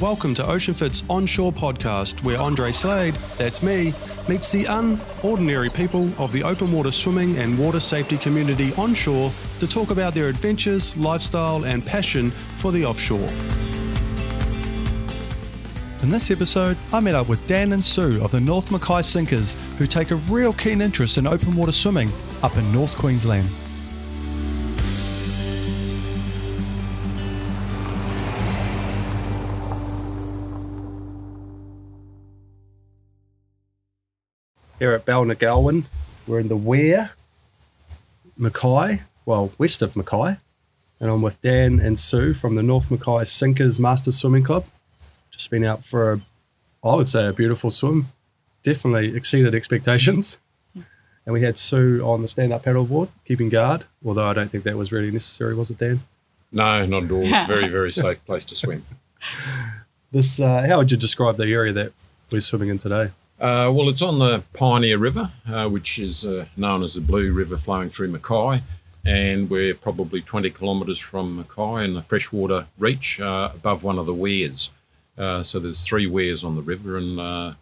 Welcome to Oceanfit's Onshore podcast, where Andre Slade, that's me, meets the unordinary people of the open water swimming and water safety community onshore to talk about their adventures, lifestyle, and passion for the offshore. In this episode, I met up with Dan and Sue of the North Mackay Sinkers, who take a real keen interest in open water swimming up in North Queensland. Here at Balnagowan, we're in the Weir, Mackay, well, west of Mackay, and I'm with Dan and Sue from the North Mackay Sinkers Masters Swimming Club. Just been out for a, I would say, a beautiful swim. Definitely exceeded expectations. And we had Sue on the stand-up paddleboard, keeping guard. Although I don't think that was really necessary, was it, Dan? No, not at all. It's a very, very safe place to swim. This, uh, how would you describe the area that we're swimming in today? Uh, well, it's on the Pioneer River, uh, which is uh, known as the Blue River flowing through Mackay. And we're probably 20 kilometres from Mackay in the freshwater reach uh, above one of the weirs. Uh, so there's three weirs on the river, and uh,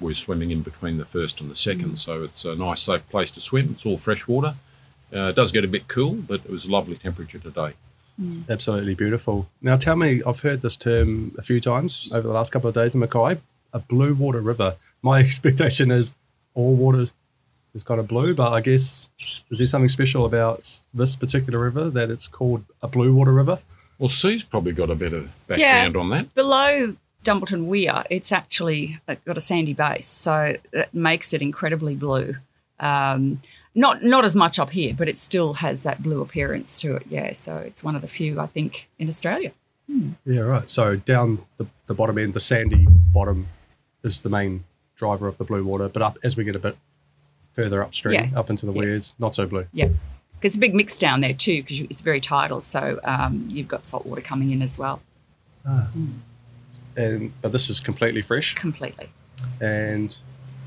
we're swimming in between the first and the second. So it's a nice, safe place to swim. It's all freshwater. Uh, it does get a bit cool, but it was a lovely temperature today. Absolutely beautiful. Now, tell me, I've heard this term a few times over the last couple of days in Mackay, a blue water river. My expectation is all water is kind of blue, but I guess is there something special about this particular river that it's called a blue water river? Well, Sue's probably got a better of background on that. Below Dumbleton Weir, it's actually uh, got a sandy base, so that makes it incredibly blue. Um, not not as much up here, but it still has that blue appearance to it. Yeah, so it's one of the few I think in Australia. Yeah, right. So down the, the bottom end, the sandy bottom is the main driver of the blue water, but up as we get a bit further upstream, Yeah. up into the Yeah. weirs, not so blue. Yeah, because it's a big mix down there too, because it's very tidal. So um, you've got salt water coming in as well, And but this is completely fresh. completely. and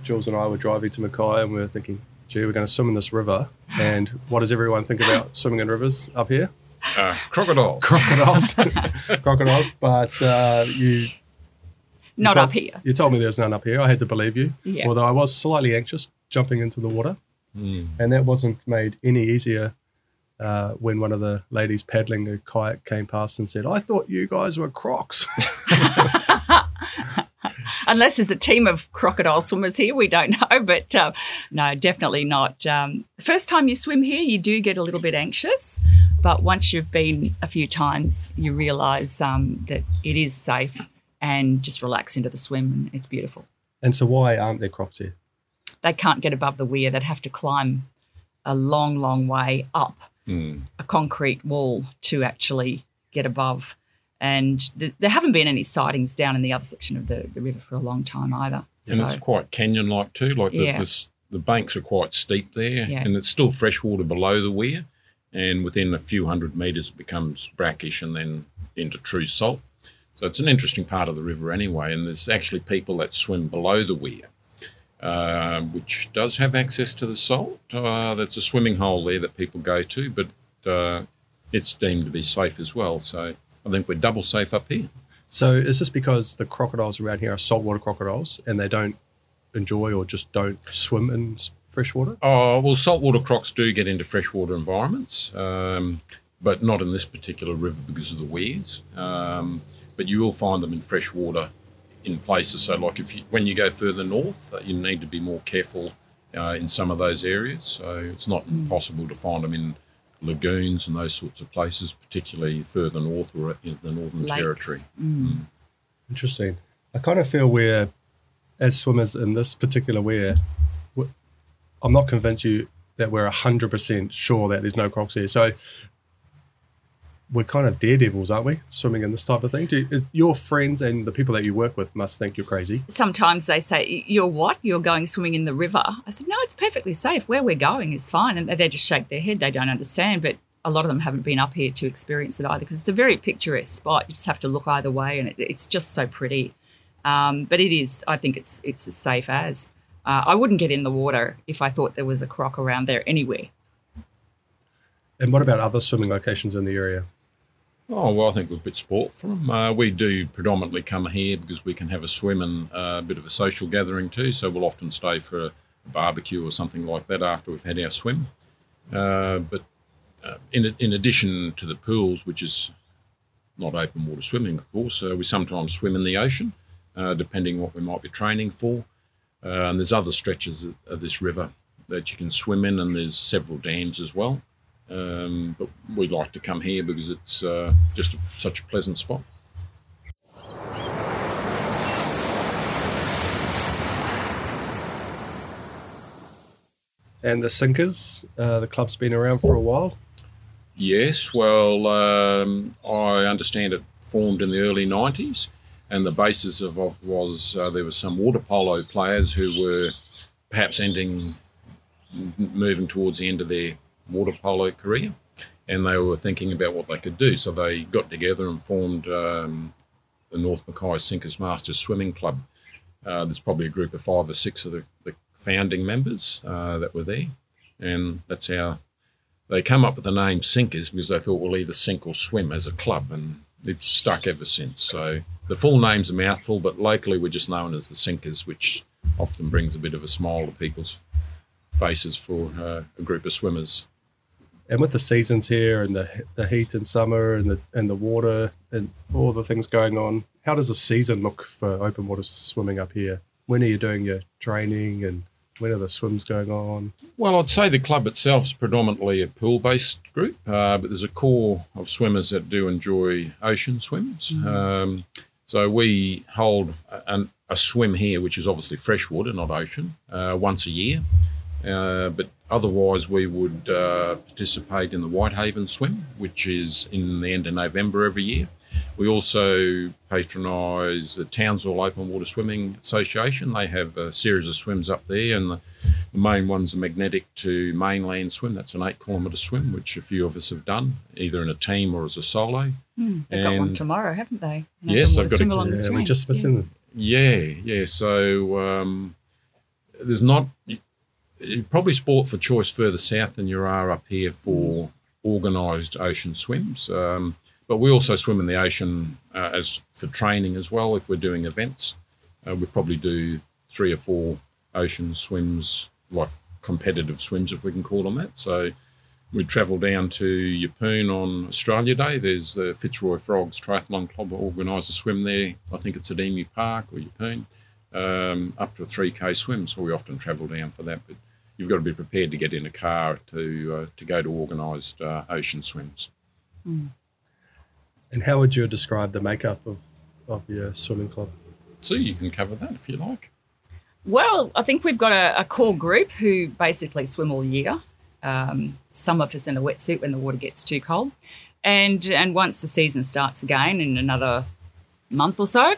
Jules and I were driving to Mackay and we were thinking, gee, we're going to swim in this river. And what does everyone think about swimming in rivers up here? Uh, crocodiles. Crocodiles. Crocodiles. But uh, you, Not told- up here. you told me there's none up here. I had to believe you. Yeah. Although I was slightly anxious jumping into the water. Mm. And that wasn't made any easier uh, when one of the ladies paddling a kayak came past and said, I thought you guys were crocs. Unless there's a team of crocodile swimmers here, we don't know. But uh, no, definitely not. Um, first time you swim here, you do get a little bit anxious. But once you've been a few times, you realise um, that it is safe and just relax into the swim. And it's beautiful. and so why aren't there crocs here? They can't get above the weir, they'd have to climb a long, long way up Mm. a concrete wall to actually get above. And th- there haven't been any sightings down in the other section of the, the river for a long time either. And so, it's quite canyon-like too. Like the, Yeah. the, the banks are quite steep there, Yeah. and it's still freshwater below the weir. And within a few hundred metres, it becomes brackish and then into true salt. So it's an interesting part of the river anyway. And there's actually people that swim below the weir, uh, which does have access to the salt. Uh, that's a swimming hole there that people go to, but uh, it's deemed to be safe as well. So I think we're double safe up here. So is this because the crocodiles around here are saltwater crocodiles and they don't enjoy or just don't swim in freshwater? Oh, well, saltwater crocs do get into freshwater environments, um, but not in this particular river because of the weirs. Um, but you will find them in freshwater in places. So, like if you, when you go further north, uh, you need to be more careful uh, in some of those areas. So it's not possible to find them in lagoons and those sorts of places, particularly further north or in the Northern lakes. Territory. Mm. Interesting. I kind of feel we're, as swimmers in this particular weir, I'm not convinced you that we're 100% sure that there's no crocs here. So we're kind of daredevils, aren't we? Swimming in this type of thing. Do you, is your friends and the people that you work with must think you're crazy. Sometimes they say, You're what? You're going swimming in the river. I said, No, it's perfectly safe. Where we're going is fine. And they just shake their head. They don't understand. But a lot of them haven't been up here to experience it either because it's a very picturesque spot. You just have to look either way and it, it's just so pretty. Um, but it is, I think it's, it's as safe as. Uh, I wouldn't get in the water if I thought there was a croc around there anywhere. And what about other swimming locations in the area? Oh, well, I think we're a bit sport for them. Uh, we do predominantly come here because we can have a swim and uh, a bit of a social gathering too. So we'll often stay for a barbecue or something like that after we've had our swim. Uh, but uh, in, in addition to the pools, which is not open water swimming, of course, uh, we sometimes swim in the ocean, uh, depending what we might be training for. and there's other stretches of this river that you can swim in, and there's several dams as well. Um, but we like to come here because it's uh, just a, such a pleasant spot. And the Sinkers, uh, the club's been around for a while. Yes, well, um, I understand it formed in the early 90s, and the basis of it was uh, there were some water polo players who were perhaps ending, moving towards the end of their water polo career, and they were thinking about what they could do. So they got together and formed um, the North Mackay Sinkers Masters Swimming Club. Uh, there's probably a group of five or six of the, the founding members uh, that were there, and that's how they come up with the name Sinkers because they thought we'll either sink or swim as a club, and it's stuck ever since. So the full name's a mouthful, but locally we're just known as the Sinkers, which often brings a bit of a smile to people's faces for uh, a group of swimmers and with the seasons here and the the heat in summer and the and the water and all the things going on, how does a season look for open water swimming up here? When are you doing your training and when are the swims going on? Well, I'd say the club itself is predominantly a pool based group, uh, but there's a core of swimmers that do enjoy ocean swims. Mm-hmm. Um, so we hold a, a, swim here, which is obviously freshwater, not ocean, uh, once a year. Uh, but otherwise, we would uh, participate in the Whitehaven swim, which is in the end of November every year. We also patronise the Townsville Open Water Swimming Association. They have a series of swims up there, and the, the main one's a magnetic to mainland swim. That's an eight kilometre swim, which a few of us have done, either in a team or as a solo. Mm, they've and got one tomorrow, haven't they? yes, they've got swim a, along yeah, the We're just missing yeah. them. Yeah, yeah. So um, there's not probably sport for choice further south than you are up here for organised ocean swims. Um, but we also swim in the ocean uh, as for training as well. If we're doing events, uh, we probably do three or four ocean swims, like competitive swims, if we can call them that. So we travel down to Yeppoon on Australia Day. There's the Fitzroy Frogs Triathlon Club organise a swim there. I think it's at Emu Park or Yeppoon, um, up to a 3k swim. So we often travel down for that. But you've got to be prepared to get in a car to uh, to go to organised uh, ocean swims. Mm. And how would you describe the makeup of of your swimming club? So you can cover that if you like. Well, I think we've got a, a core group who basically swim all year. Um, some of us in a wetsuit when the water gets too cold, and and once the season starts again in another month or so,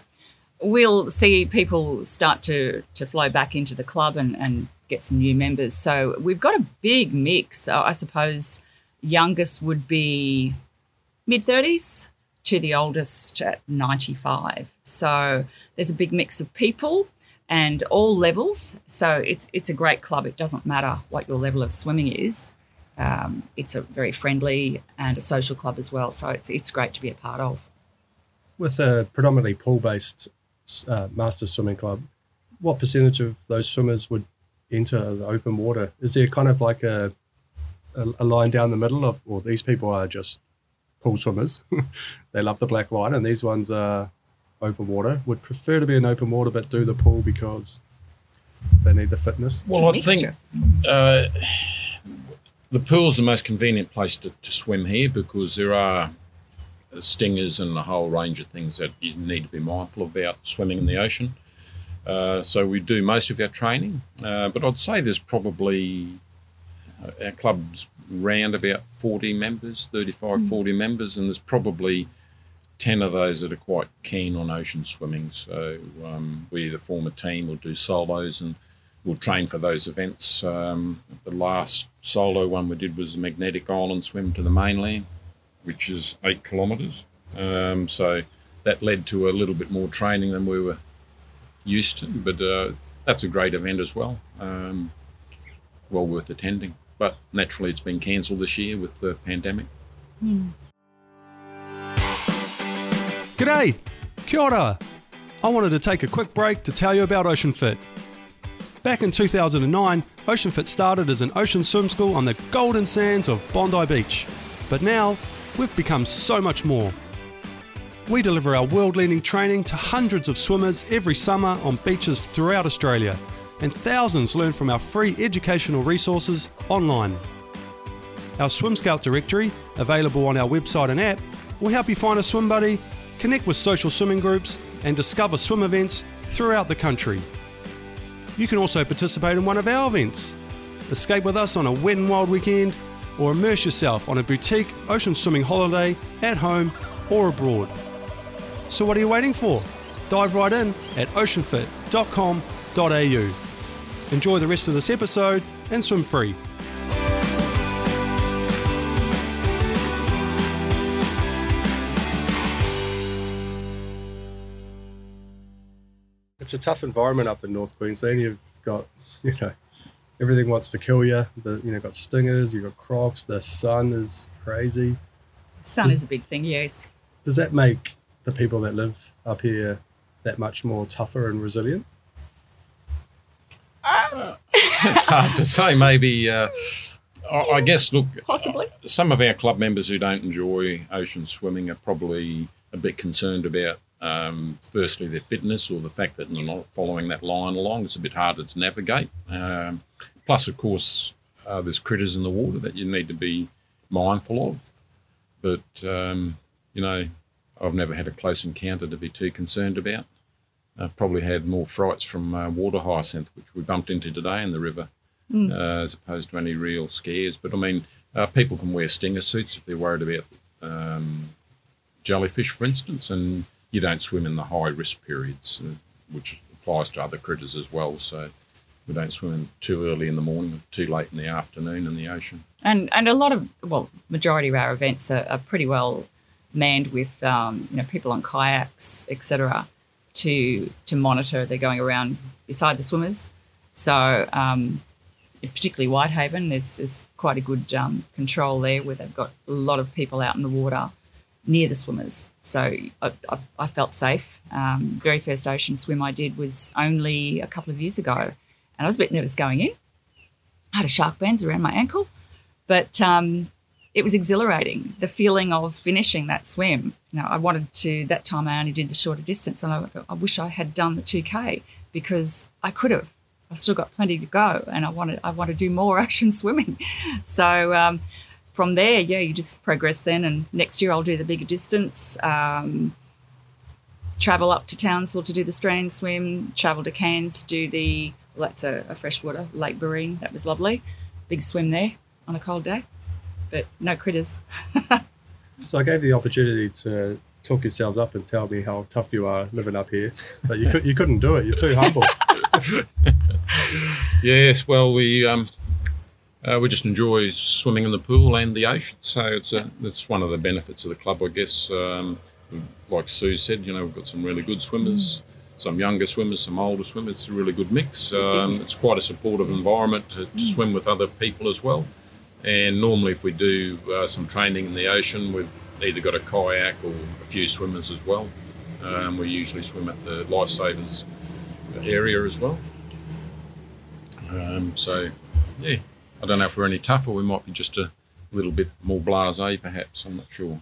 we'll see people start to to flow back into the club and, and get some new members. So we've got a big mix. I suppose youngest would be mid 30s to the oldest at 95. So there's a big mix of people and all levels. So it's it's a great club. It doesn't matter what your level of swimming is. Um, it's a very friendly and a social club as well. So it's it's great to be a part of. With a predominantly pool based uh, master swimming club, what percentage of those swimmers would into the open water? Is there kind of like a, a, a line down the middle of, well, these people are just pool swimmers. they love the black line, and these ones are open water. Would prefer to be in open water, but do the pool because they need the fitness. Well, I think uh, the pool's the most convenient place to, to swim here because there are stingers and a whole range of things that you need to be mindful about swimming in the ocean. Uh, so we do most of our training, uh, but I'd say there's probably uh, our club's round about 40 members, 35, mm. 40 members, and there's probably 10 of those that are quite keen on ocean swimming. So um, we either form a team or do solos and we'll train for those events. Um, the last solo one we did was a magnetic island swim to the mainland, which is eight kilometres. Um, so that led to a little bit more training than we were to. But uh, that's a great event as well. Um, well worth attending. But naturally, it's been cancelled this year with the pandemic. Mm. G'day! Kia ora! I wanted to take a quick break to tell you about Ocean Fit. Back in 2009, Ocean Fit started as an ocean swim school on the golden sands of Bondi Beach. But now, we've become so much more. We deliver our world leading training to hundreds of swimmers every summer on beaches throughout Australia, and thousands learn from our free educational resources online. Our Swim Scout directory, available on our website and app, will help you find a swim buddy, connect with social swimming groups, and discover swim events throughout the country. You can also participate in one of our events. Escape with us on a wet and wild weekend, or immerse yourself on a boutique ocean swimming holiday at home or abroad. So, what are you waiting for? Dive right in at oceanfit.com.au. Enjoy the rest of this episode and swim free. It's a tough environment up in North Queensland. You've got, you know, everything wants to kill you. The you know, got stingers, you've got crocs, the sun is crazy. Sun Does- is a big thing, yes. Does that make the people that live up here that much more tougher and resilient? It's hard to say. Maybe, uh, I, I guess, look, Possibly. some of our club members who don't enjoy ocean swimming are probably a bit concerned about, um, firstly, their fitness or the fact that they're not following that line along. It's a bit harder to navigate. Um, plus, of course, uh, there's critters in the water that you need to be mindful of. But, um, you know, I've never had a close encounter to be too concerned about. I've probably had more frights from uh, water hyacinth, which we bumped into today in the river, uh, as opposed to any real scares. But I mean, uh, people can wear stinger suits if they're worried about um, jellyfish, for instance, and you don't swim in the high risk periods, uh, which applies to other critters as well. So we don't swim in too early in the morning, or too late in the afternoon in the ocean. And and a lot of well, majority of our events are, are pretty well manned with um, you know people on kayaks, etc. To to monitor. They're going around beside the swimmers. So um, particularly Whitehaven, there's, there's quite a good um, control there where they've got a lot of people out in the water near the swimmers. So I, I, I felt safe. Um, very first ocean swim I did was only a couple of years ago, and I was a bit nervous going in. I had a Sharkbanz around my ankle, but um, it was exhilarating. The feeling of finishing that swim. Know, I wanted to. That time I only did the shorter distance, and I I wish I had done the two k because I could have. I've still got plenty to go, and I want to. I want to do more ocean swimming. So um, from there, yeah, you just progress then. And next year I'll do the bigger distance. Um, travel up to Townsville to do the Strand swim. Travel to Cairns, do the. Well, that's a, a freshwater Lake Barrine. That was lovely. Big swim there on a cold day, but no critters. So I gave you the opportunity to talk yourselves up and tell me how tough you are living up here, but you could you couldn't do it. You're too humble. Yes, well, we um, uh, we just enjoy swimming in the pool and the ocean. So it's a, it's one of the benefits of the club, I guess. Um, like Sue said, you know, we've got some really good swimmers, some younger swimmers, some older swimmers. It's a really good mix. Um, it's quite a supportive environment to, to swim with other people as well. And normally, if we do uh, some training in the ocean, we've either got a kayak or a few swimmers as well. Um, we usually swim at the lifesavers area as well. Um, so, yeah, I don't know if we're any tougher. We might be just a little bit more blasé, perhaps. I'm not sure.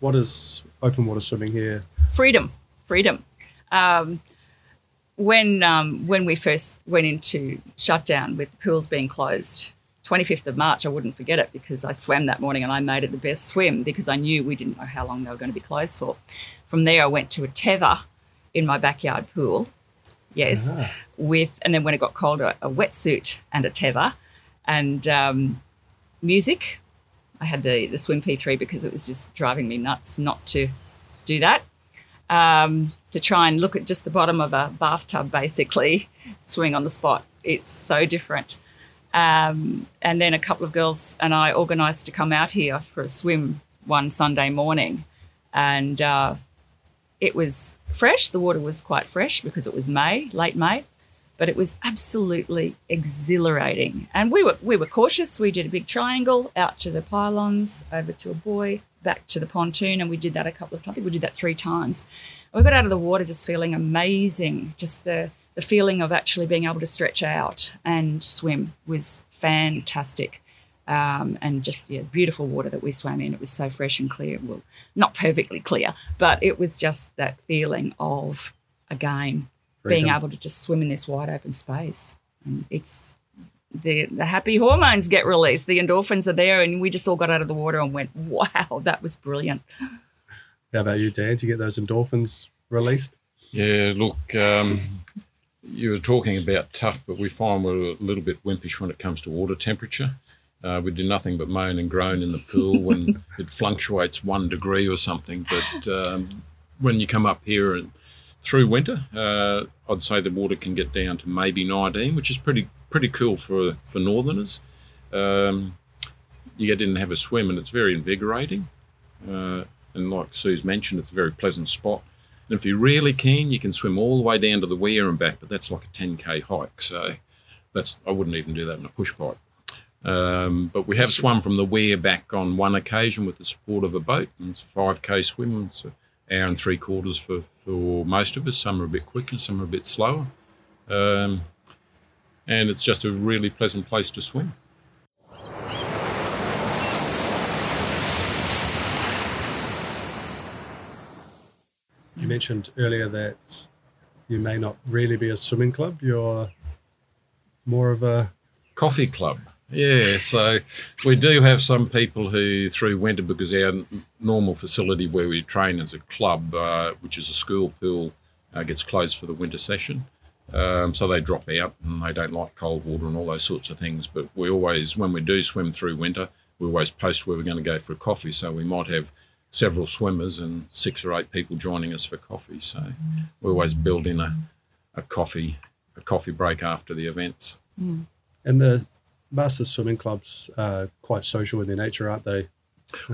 What is open water swimming here? freedom, freedom. Um, when um, when we first went into shutdown with the pools being closed, 25th of March, I wouldn't forget it because I swam that morning and I made it the best swim because I knew we didn't know how long they were going to be closed for. From there, I went to a tether in my backyard pool. Yes, Ah. with and then when it got colder, a wetsuit and a tether, and um, music. I had the the SwiMP3 because it was just driving me nuts not to do that. Um, to try and look at just the bottom of a bathtub, basically, swimming on the spot. It's so different. Um, and then a couple of girls and I organised to come out here for a swim one Sunday morning. And uh, it was fresh. The water was quite fresh because it was May, late May. but it was absolutely exhilarating. And we were we were cautious. We did a big triangle out to the pylons, over to a buoy, back to the pontoon, and we did that a couple of times. I think we did that three times. We got out of the water just feeling amazing. Just the the feeling of actually being able to stretch out and swim was fantastic. Um, and just the yeah, beautiful water that we swam in. It was so fresh and clear. Well, not perfectly clear, but it was just that feeling of, again, Freedom. being able to just swim in this wide open space. And it's the, the happy hormones get released, the endorphins are there, and we just all got out of the water and went, wow, that was brilliant. How about you, Dan? Did you get those endorphins released? Yeah, look, um, you were talking about tough, but we find we're a little bit wimpish when it comes to water temperature. Uh, we do nothing but moan and groan in the pool when it fluctuates one degree or something. But um, when you come up here and through winter, uh, I'd say the water can get down to maybe 19, which is pretty pretty cool for for northerners. Um, you get in and have a swim, and it's very invigorating. Uh, and like Sue's mentioned, it's a very pleasant spot. And if you're really keen, you can swim all the way down to the weir and back, but that's like a 10k hike. So that's I wouldn't even do that in a push pipe. Um, but we have swum from the weir back on one occasion with the support of a boat. And it's a 5k swim. It's an hour and three quarters for, for most of us. Some are a bit quicker, some are a bit slower. Um, and it's just a really pleasant place to swim. You mentioned earlier that you may not really be a swimming club, you're more of a coffee club. Yeah, so we do have some people who, through winter, because our normal facility where we train as a club, uh, which is a school pool, uh, gets closed for the winter session. Um, so they drop out and they don't like cold water and all those sorts of things. But we always, when we do swim through winter, we always post where we're going to go for a coffee. So we might have several swimmers and six or eight people joining us for coffee. So we always build in a, a coffee a coffee break after the events. Mm. And the Masters swimming clubs are quite social in their nature, aren't they?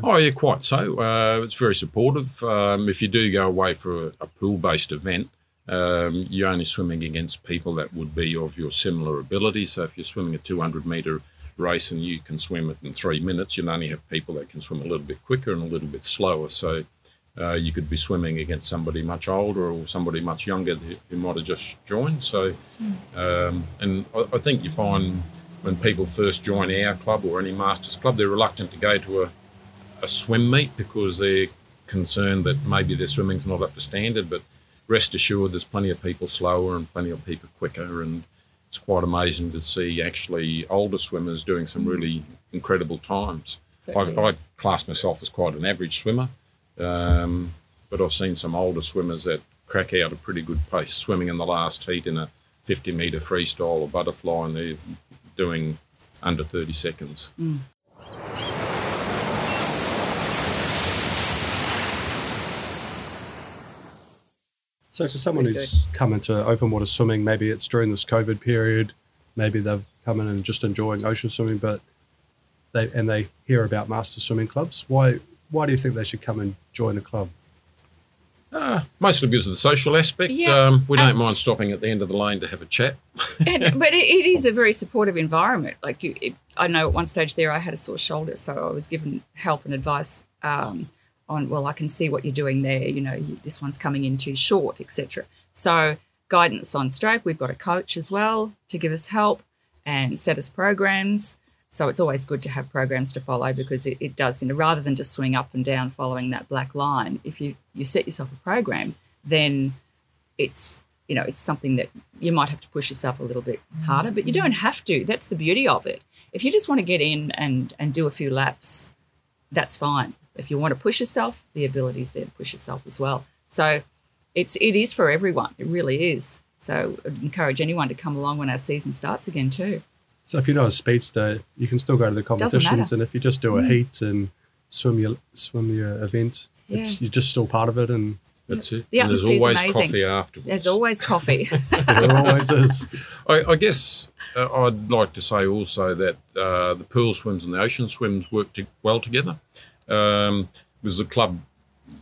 Oh, yeah, quite so. Uh, it's very supportive. Um, if you do go away for a, a pool based event, um, you're only swimming against people that would be of your similar ability. So if you're swimming a 200 metre race and you can swim it in three minutes, you'll only have people that can swim a little bit quicker and a little bit slower. So uh, you could be swimming against somebody much older or somebody much younger who might have just joined. So, um, and I, I think you find when people first join our club or any masters club, they're reluctant to go to a, a swim meet because they're concerned that maybe their swimming's not up to standard. But rest assured, there's plenty of people slower and plenty of people quicker, and it's quite amazing to see actually older swimmers doing some really incredible times. I, I, class myself as quite an average swimmer, um, but I've seen some older swimmers that crack out a pretty good pace, swimming in the last heat in a 50 metre freestyle or butterfly, and they're doing under 30 seconds. Mm. So, for someone who's come into open water swimming, maybe it's during this COVID period, maybe they've come in and just enjoying ocean swimming, but they and they hear about master swimming clubs. Why why do you think they should come and join a club? Uh, mostly because of the social aspect. Yeah, um, we don't mind stopping at the end of the lane to have a chat. and, but it, it is a very supportive environment. Like you, it, I know at one stage there I had a sore shoulder, so I was given help and advice um, on. Well, I can see what you're doing there. You know, you, this one's coming in too short, etc. So guidance on stroke. We've got a coach as well to give us help and set us programs. So it's always good to have programs to follow because it, it does, you know, rather than just swing up and down following that black line, if you, you set yourself a program, then it's, you know, it's something that you might have to push yourself a little bit harder, but you mm. don't have to. That's the beauty of it. If you just want to get in and, and do a few laps, that's fine. If you want to push yourself, the ability is there to push yourself as well. So it's it is for everyone. It really is. So I'd encourage anyone to come along when our season starts again too. So if you're not a speedster, you can still go to the competitions, and if you just do a mm. heat and swim your swim your event, yeah. you're just still part of it. And that's it. The and there's always amazing. coffee afterwards. There's always coffee. there always is. I, I guess uh, I'd like to say also that uh, the pool swims and the ocean swims work to, well together. Um, the club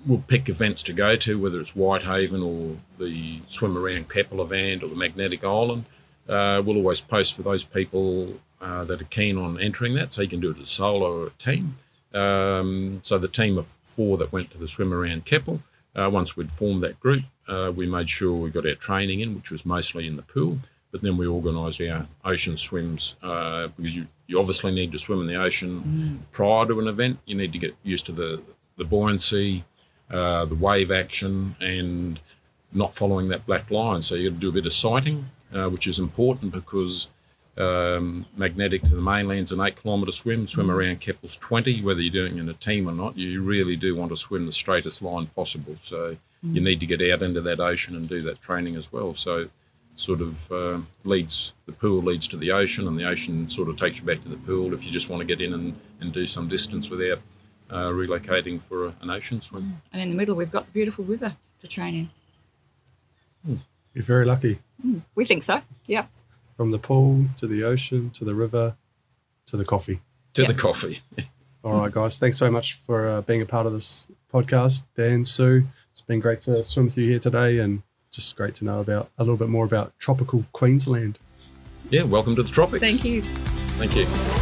will pick events to go to, whether it's Whitehaven or the swim around Keppel or the Magnetic Island uh, we'll always post for those people uh, that are keen on entering that. So you can do it as a solo or a team. Um, so the team of four that went to the swim around Keppel, uh, once we'd formed that group, uh, we made sure we got our training in, which was mostly in the pool. But then we organise our ocean swims uh, because you, you obviously need to swim in the ocean prior to an event. You need to get used to the, the buoyancy, uh, the wave action, and not following that black line. So you got to do a bit of sighting, uh, which is important because um, magnetic to the mainland's an eight kilometre swim. Swim around Keppel's 20, whether you're doing it in a team or not. You really do want to swim the straightest line possible. So you need to get out into that ocean and do that training as well. So sort of uh, leads, the pool leads to the ocean, and the ocean sort of takes you back to the pool if you just want to get in and, and do some distance without uh, relocating for a, an ocean swim. And in the middle, we've got the beautiful river to train in. You're very lucky. We think so. Yeah. From the pool to the ocean to the river to the coffee. To Yeah. the coffee. All right, guys. Thanks so much for uh, being a part of this podcast. Dan, Sue, it's been great to swim with you here today and just great to know about a little bit more about tropical Queensland. Yeah, welcome to the tropics. Thank you. Thank you.